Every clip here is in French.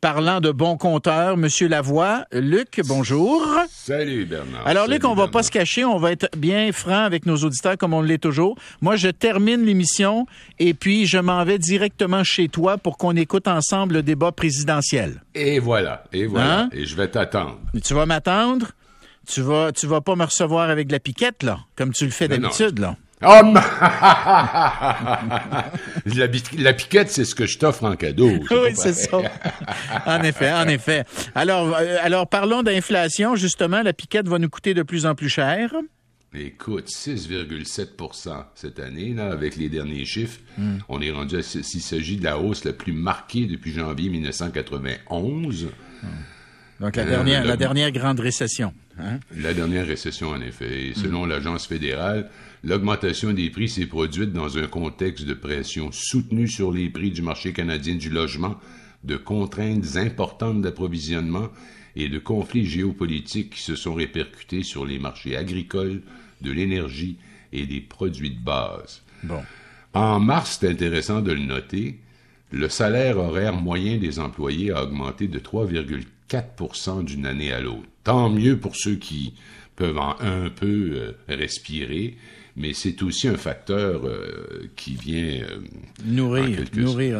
Parlant de bons compteurs, Monsieur Lavoie, Luc, bonjour. Salut Bernard. Alors Salut, Luc, on va pas se cacher, on va être bien franc avec nos auditeurs comme on l'est toujours. Moi, je termine l'émission et puis je m'en vais directement chez toi pour qu'on écoute ensemble le débat présidentiel. Et voilà, et voilà. Hein? Et je vais t'attendre. Tu vas m'attendre? Tu vas, tu vas pas me recevoir avec de la piquette, là, comme tu le fais d'habitude, là. Oh, la, piquette, c'est ce que je t'offre en cadeau. Oui, c'est ça. En effet, en effet. Alors, euh, alors parlons d'inflation. Justement, la piquette va nous coûter de plus en plus cher. Écoute, 6,7% cette année, là, avec les derniers chiffres. Hmm. On est rendu à, s'il s'agit de la hausse la plus marquée depuis janvier 1991. Donc, la Euh, dernière, la dernière grande récession. Hein? La dernière récession, en effet. Et selon l'Agence fédérale, l'augmentation des prix s'est produite dans un contexte de pression soutenue sur les prix du marché canadien du logement, de contraintes importantes d'approvisionnement et de conflits géopolitiques qui se sont répercutés sur les marchés agricoles, de l'énergie et des produits de base. Bon. En mars, c'est intéressant de le noter, le salaire horaire moyen des employés a augmenté de 3,4% d'une année à l'autre. Tant mieux pour ceux qui peuvent en un peu euh, respirer, mais c'est aussi un facteur euh, qui vient euh, Nourrir,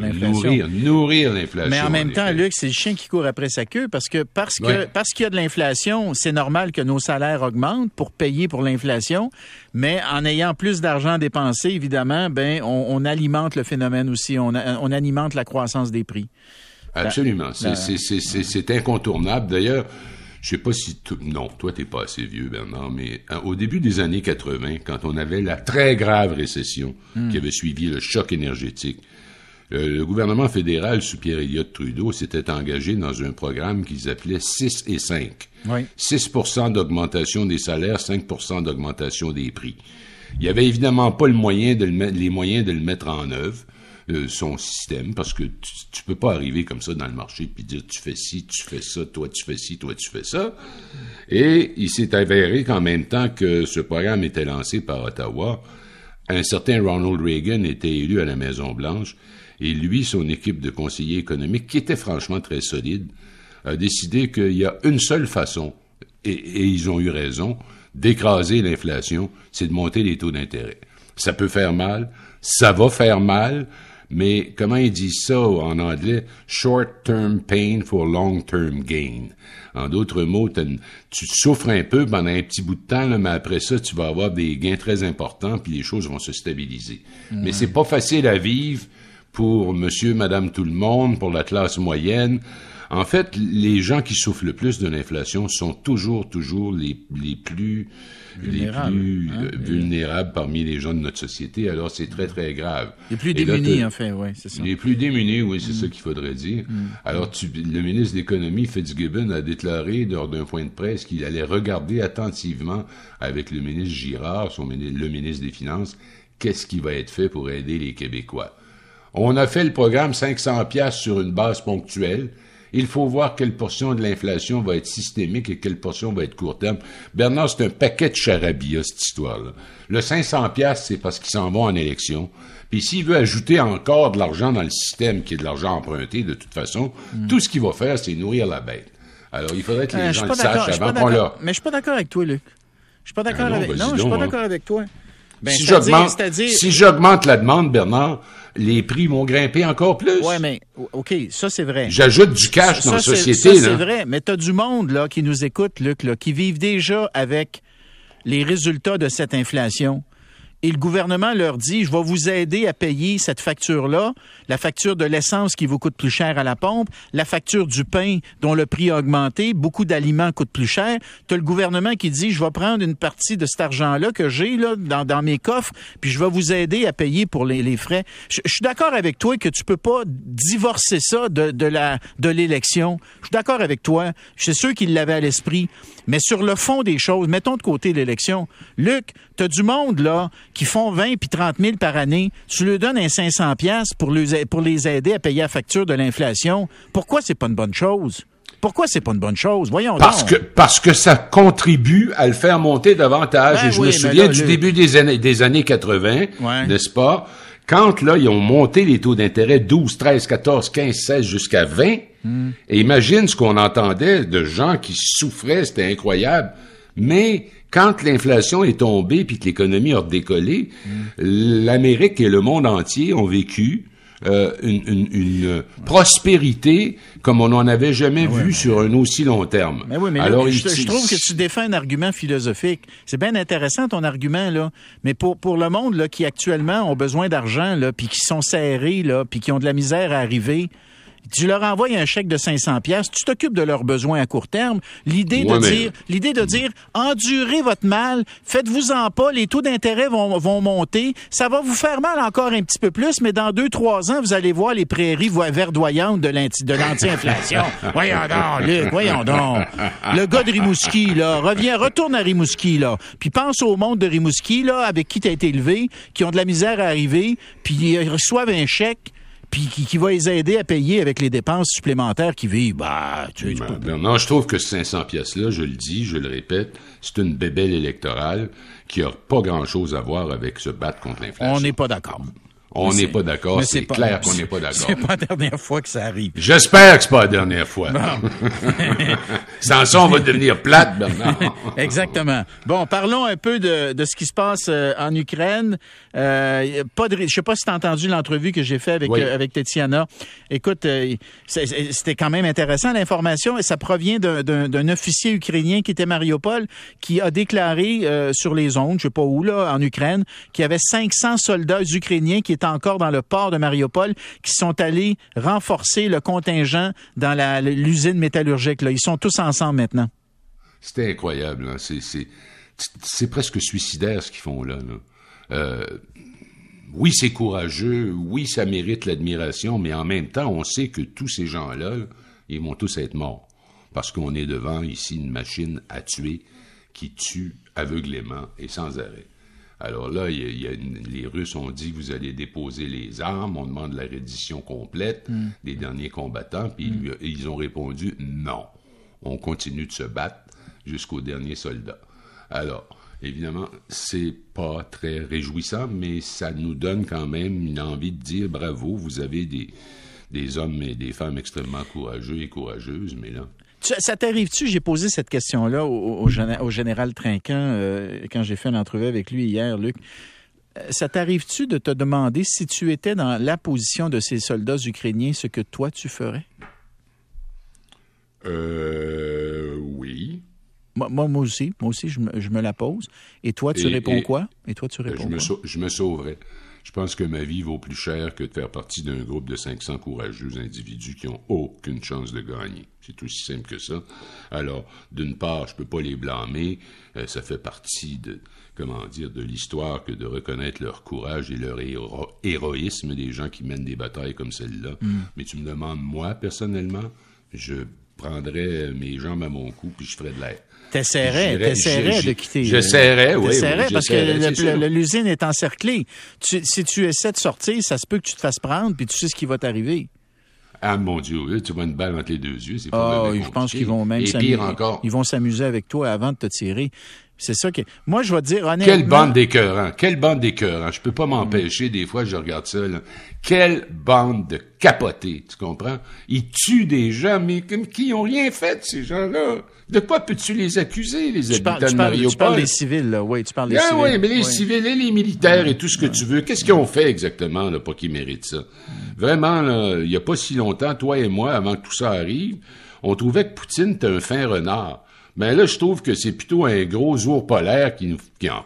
l'inflation. Nourrir, nourrir l'inflation. Mais en même en temps, effet. Luc, c'est le chien qui court après sa queue parce que parce que Ouais. parce qu'il y a de l'inflation, c'est normal que nos salaires augmentent pour payer pour l'inflation. Mais en ayant plus d'argent dépensé, évidemment, ben on, on alimente le phénomène aussi. On, on alimente la croissance des prix. Absolument. C'est- c'est incontournable. D'ailleurs, je sais pas si... tout- Non, toi, t'es pas assez vieux, Bernard, mais euh, au début des années 80, quand on avait la très grave récession qui avait suivi le choc énergétique, euh, le gouvernement fédéral, sous Pierre Elliott Trudeau, s'était engagé dans un programme qu'ils appelaient 6 et 5. Oui. 6% d'augmentation des salaires, 5% d'augmentation des prix. Il y avait évidemment pas le moyen de le mettre- les moyens de le mettre en œuvre, euh, son système, parce que tu, peux pas arriver comme ça dans le marché puis dire tu fais ci, tu fais ça, toi tu fais ci, toi tu fais ça. Et il s'est avéré qu'en même temps que ce programme était lancé par Ottawa, un certain Ronald Reagan était élu à la Maison-Blanche et lui, son équipe de conseillers économiques, qui était franchement très solide, a décidé qu'il y a une seule façon, et ils ont eu raison, d'écraser l'inflation, c'est de monter les taux d'intérêt. Ça peut faire mal, ça va faire mal, mais comment ils disent ça en anglais? Short-term pain for long-term gain. En d'autres mots, tu souffres un peu pendant un petit bout de temps, là, mais après ça, tu vas avoir des gains très importants, puis les choses vont se stabiliser. Mais c'est pas facile à vivre pour monsieur, madame, tout le monde, pour la classe moyenne. En fait, les gens qui souffrent le plus de l'inflation sont toujours, toujours les, les plus, Vulnérables, les plus hein, euh, vulnérables parmi les gens de notre société. Alors, c'est très, très grave. Les plus là, démunis, t'as- en fait, oui, c'est ça. les plus démunis, oui, c'est ça qu'il faudrait dire. Alors, tu, le ministre de l'Économie, Fitzgibbon, a déclaré lors d'un point de presse qu'il allait regarder attentivement avec le ministre Girard, son le ministre des Finances, qu'est-ce qui va être fait pour aider les Québécois. On a fait le programme 500 pièces sur une base ponctuelle. Il faut voir quelle portion de l'inflation va être systémique et quelle portion va être court terme. Bernard, c'est un paquet de charabia, cette histoire-là. Le 500 pièces, c'est parce qu'ils s'en vont en élection. Puis s'il veut ajouter encore de l'argent dans le système, qui est de l'argent emprunté, de toute façon, tout ce qu'il va faire, c'est nourrir la bête. Alors, il faudrait que les Euh, gens le sachent avant qu'on leur... Mais je suis pas d'accord avec toi, Luc. Je suis pas d'accord Ah avec. Non, je suis pas d'accord avec toi. Ben, si j'augmente, c'est-à-dire- si j'augmente la demande, Bernard, les prix vont grimper encore plus. Ouais, mais OK, ça c'est vrai. J'ajoute du cash dans la société, ça, c'est vrai, mais tu as du monde là qui nous écoute, Luc, là, qui vivent déjà avec les résultats de cette inflation. Et le gouvernement leur dit, je vais vous aider à payer cette facture-là, la facture de l'essence qui vous coûte plus cher à la pompe, la facture du pain dont le prix a augmenté, beaucoup d'aliments coûtent plus cher. Tu le gouvernement qui dit, je vais prendre une partie de cet argent-là que j'ai là dans, mes coffres, puis je vais vous aider à payer pour les, frais. Je, suis d'accord avec toi que tu peux pas divorcer ça de, l'élection. Je suis d'accord avec toi. Suis sûr qu'il l'avait à l'esprit. Mais sur le fond des choses, mettons de côté l'élection. Luc, tu as du monde là qui font 20 puis 30 000 par année. Tu leur donnes un 500 pièces pour les, pour les aider à payer la facture de l'inflation. Pourquoi c'est pas une bonne chose? Pourquoi c'est pas une bonne chose? Voyons Parce donc. que, parce que ça contribue à le faire monter davantage. Ben Et je oui, me souviens là, du le- début des années, des années 80, Ouais. n'est-ce pas? Quand, là, ils ont monté les taux d'intérêt 12, 13, 14, 15, 16 jusqu'à 20, Et imagine ce qu'on entendait de gens qui souffraient, c'était incroyable. Mais quand l'inflation est tombée puis que l'économie a décollé, l'Amérique et le monde entier ont vécu euh, une, une, prospérité comme on n'en avait jamais Ah vu sur un aussi long terme. Mais oui, mais Alors, là, il- je, je trouve que tu défends un argument philosophique. C'est bien intéressant ton argument là, mais pour pour le monde là qui actuellement ont besoin d'argent là, puis qui sont serrés là, puis qui ont de la misère à arriver. Tu leur envoies un chèque de 500 pièces, tu t'occupes de leurs besoins à court terme. L'idée Ouais, de mais- dire, l'idée de dire, endurez votre mal, faites-vous-en pas, les taux d'intérêt vont, vont monter, ça va vous faire mal encore un petit peu plus, mais dans deux, trois ans, vous allez voir les prairies verdoyantes de l'anti- de l'anti-inflation. voyons donc, Luc, voyons donc. Le gars de Rimouski, là, reviens, retourne à Rimouski, là, puis pense au monde de Rimouski, là, avec qui tu as été élevé, qui ont de la misère à arriver, puis ils reçoivent un chèque, puis qui, qui va les aider à payer avec les dépenses supplémentaires qu'ils vivent. Bah, tu sais, peux- Ben, non, je trouve que ces 500 pièces-là, je le dis, je le répète, c'est une bébelle électorale qui a pas grand-chose à voir avec se battre contre l'inflation. on n'est pas d'accord. On n'est pas d'accord, c'est clair qu'on n'est pas d'accord. C'est pas la dernière fois que ça arrive. J'espère que c'est pas la dernière fois. Sans ça, on va devenir plate, Bernard. Exactement. Bon, parlons un peu de, de ce qui se passe euh, en Ukraine. Euh, pas de, je sais pas si tu as entendu l'entrevue que j'ai fait avec Oui. euh, avec Tetiana. Écoute, euh, c'était quand même intéressant l'information et ça provient d'un- officier ukrainien qui était Mariupol qui a déclaré euh, sur les ondes, je sais pas où là, en Ukraine, qu'il y avait 500 soldats ukrainiens qui étaient encore dans le port de Mariupol qui sont allés renforcer le contingent dans l'usine métallurgique. Là. Ils sont tous ensemble maintenant. C'était incroyable. hein. C'est, presque suicidaire ce qu'ils font là. Euh, oui, c'est courageux. Oui, ça mérite l'admiration. Mais en même temps, on sait que tous ces gens-là, là, ils vont tous être morts. Parce qu'on est devant ici une machine à tuer qui tue aveuglément et sans arrêt. Alors là, il y a- il y a une- les Russes ont dit que vous allez déposer les armes, on demande la reddition complète des derniers combattants, puis ils lui- ils ont répondu non. On continue de se battre jusqu'au dernier soldat. Alors, évidemment, c'est pas très réjouissant, mais ça nous donne quand même une envie de dire bravo, vous avez des, des hommes et des femmes extrêmement courageux et courageuses, mais là, Tu- Ça t'arrive-tu, j'ai posé cette question-là au, au géné- au général Trinquant euh, quand j'ai fait une entrevue avec lui hier, Luc. Euh, Ça t'arrive-tu de te demander si tu étais dans la position de ces soldats ukrainiens, ce que toi tu ferais? euh, oui. Moi, aussi, moi aussi, je me, je me la pose. Et toi, tu Et- réponds et- quoi? Et toi, tu réponds Je me, je me sauverais. Je pense que ma vie vaut plus cher que de faire partie d'un groupe de 500 courageux individus qui ont aucune chance de gagner. C'est aussi simple que ça. Alors, d'une part, je peux pas les blâmer. Euh, ça fait partie de, comment dire, de l'histoire que de reconnaître leur courage et leur héro- héroïsme des gens qui mènent des batailles comme celle-là. Mais tu me demandes, moi, personnellement, je prendrais mes jambes à mon cou puis je ferais de l'air. T'essaierais, t'essaierais de quitter. j'essaierais, oui, T'essaierais oui, parce que l'usine est encerclée. Tu- si tu essaies de sortir, ça se peut que tu te fasses prendre, puis tu sais ce qui va t'arriver. Ah, mon Dieu, tu vois une balle entre les deux yeux, c'est pas vraiment je pense qu'ils vont même s'amuser. Ils vont s'amuser avec toi avant de te tirer. C'est ça que. Moi, je vais te dire honnêtement. quelle bande d'écœurants, quelle bande d'écœurants. Je peux pas m'empêcher, des fois, je regarde ça, là. Quelle bande de capotés, tu comprends? Ils tuent des gens, mais comme qui ont rien fait, ces gens-là? De quoi peux-tu les accuser, les Tu habitants parles, de parles- tu parles des civils, là. Oui, tu parles des Ah civils. oui, mais les Oui. civils et les militaires et tout ce que tu veux, qu'est-ce qu'ils ont fait exactement là, pour qu'ils méritent ça? Vraiment, là, il n'y a pas si longtemps, toi et moi, avant que tout ça arrive, on trouvait que Poutine était un fin renard. Mais là, je trouve que c'est plutôt un gros ours polaire qui nous... Qui en...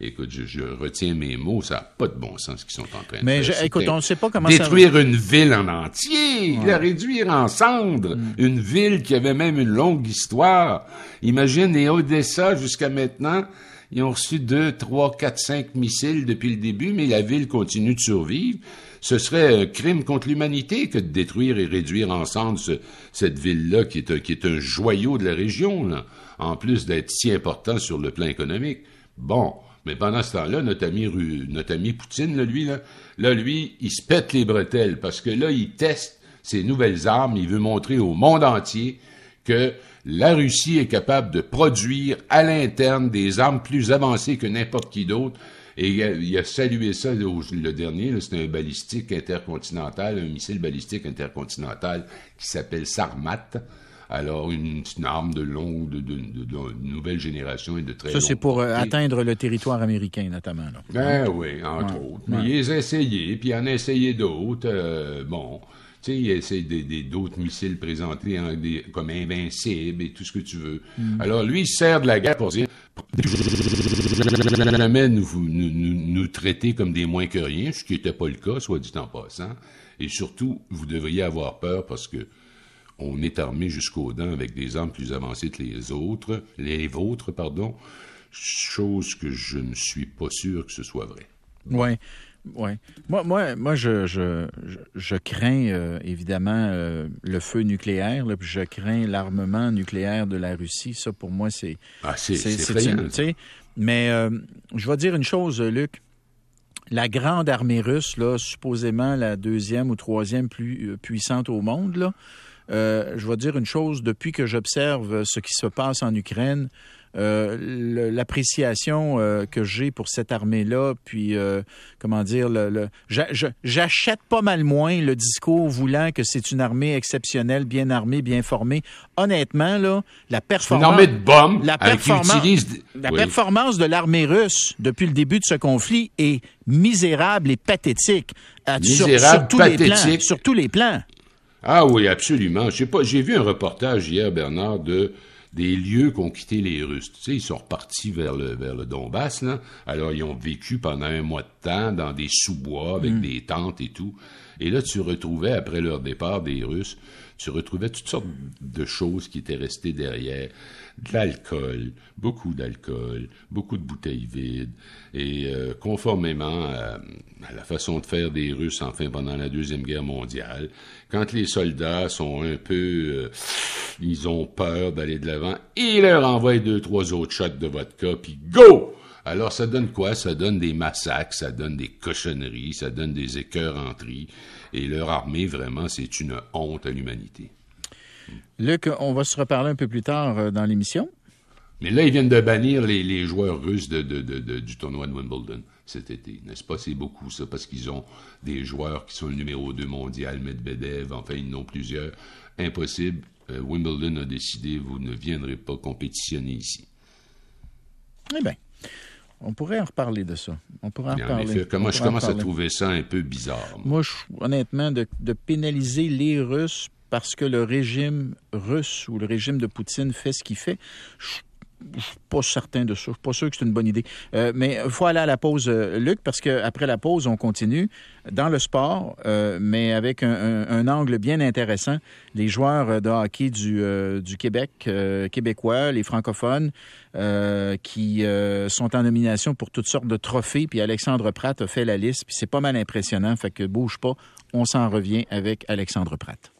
Écoute, je, je retiens mes mots, ça n'a pas de bon sens ce qu'ils sont en train de Mais faire. je- écoute, on ne sait pas comment ça. Détruire une ville en entier, la réduire en cendres, Mm. une ville qui avait même une longue histoire. Imagine, les Odessa, jusqu'à maintenant, ils ont reçu deux, trois, quatre, cinq missiles depuis le début, mais la ville continue de survivre. Ce serait un crime contre l'humanité que de détruire et réduire en cendres ce- cette ville-là qui est, un, qui est un joyau de la région, en plus d'être si important sur le plan économique. Bon, mais pendant ce temps-là, notre ami, notre ami Poutine, là, lui, là, là, lui, il se pète les bretelles parce que là, il teste ses nouvelles armes. Il veut montrer au monde entier que la Russie est capable de produire à l'interne des armes plus avancées que n'importe qui d'autre Et il a, salué ça, le, dernier, c'était un balistique intercontinental, un missile balistique intercontinental qui s'appelle Sarmat. Alors, une, arme de longue, de, nouvelle génération et de très Ça, c'est pour euh, atteindre le territoire américain, notamment. Là. Ben oui, entre autres. Mais il a essayé, puis il en a essayé d'autres. Euh, bon, sais, il essaie d'autres missiles présentés comme invincibles et tout ce que tu veux. Mm. Alors, lui, il sert de la guerre pour dire jamais nous, nous, nous, traiter comme des moins que rien, ce qui n'était pas le cas, soit dit en passant. Et surtout, vous devriez avoir peur parce que on est armé jusqu'aux dents avec des armes plus avancées que les autres, les vôtres, pardon, chose que je ne suis pas sûr que ce soit vrai. Oui. Moi, moi, moi je, je, je, crains euh, évidemment euh, le feu nucléaire, là, puis je crains l'armement nucléaire de la Russie. Ça, pour moi, c'est. Ah, c'est sais, Mais euh, je vais dire une chose, Luc. La grande armée russe, là, supposément la deuxième ou troisième plus puissante au monde, là, je vais dire une chose. Depuis que j'observe ce qui se passe en Ukraine, euh, l'appréciation euh, que j'ai pour cette armée-là, puis euh, comment dire, le, j'achète pas mal moins le discours voulant que c'est une armée exceptionnelle, bien armée, bien formée. Honnêtement, là, la performance, une armée de bombes la performance, la performance de l'armée russe depuis le début de ce conflit est misérable et pathétique. Misérable, sur, tous pathétique. les plans, sur tous les plans. Ah oui, absolument. J'ai vu un reportage hier, Bernard, de des lieux qu'ont quitté les Russes. Tu sais, ils sont repartis vers le, vers le Donbass, là. Alors, ils ont vécu pendant un mois de temps dans des sous-bois avec mm. des tentes et tout. Et là, tu retrouvais, après leur départ des Russes, tu retrouvais toutes sortes de choses qui étaient restées derrière. De l'alcool, beaucoup d'alcool, beaucoup de bouteilles vides. Et euh, conformément à, la façon de faire des Russes, enfin, pendant la Deuxième Guerre mondiale, quand les soldats sont un peu... Euh, ils ont peur d'aller de l'avant, ils leur envoient deux, trois autres shots de vodka, puis go! Alors, ça donne quoi? Ça donne des massacres, ça donne des cochonneries, ça donne des tri. Et leur armée, vraiment, c'est une honte à l'humanité. Luc, on va se reparler un peu plus tard euh, dans l'émission. Mais là, ils viennent de bannir les, joueurs russes de, du tournoi de Wimbledon cet été. N'est-ce pas? C'est beaucoup, ça, parce qu'ils ont des joueurs qui sont le numéro 2 mondial, Medvedev, enfin, ils en ont plusieurs. Impossible. Euh, Wimbledon a décidé, vous ne viendrez pas compétitionner ici. Eh bien, on pourrait en reparler de ça. On pourrait en reparler. comment je commence à trouver ça un peu bizarre. Moi, honnêtement, de, pénaliser les Russes parce que le régime russe ou le régime de Poutine fait ce qu'il fait, je suis pas certain de ça. Je suis pas sûr que c'est une bonne idée. Euh, mais il faut aller à la pause, euh, Luc, parce qu'après la pause, on continue dans le sport, euh, mais avec un, angle bien intéressant. Les joueurs de hockey du, du Québec, québécois, les francophones, qui sont en nomination pour toutes sortes de trophées. Puis Alexandre Pratt a fait la liste, puis c'est pas mal impressionnant. Fait que bouge pas, on s'en revient avec Alexandre Pratt.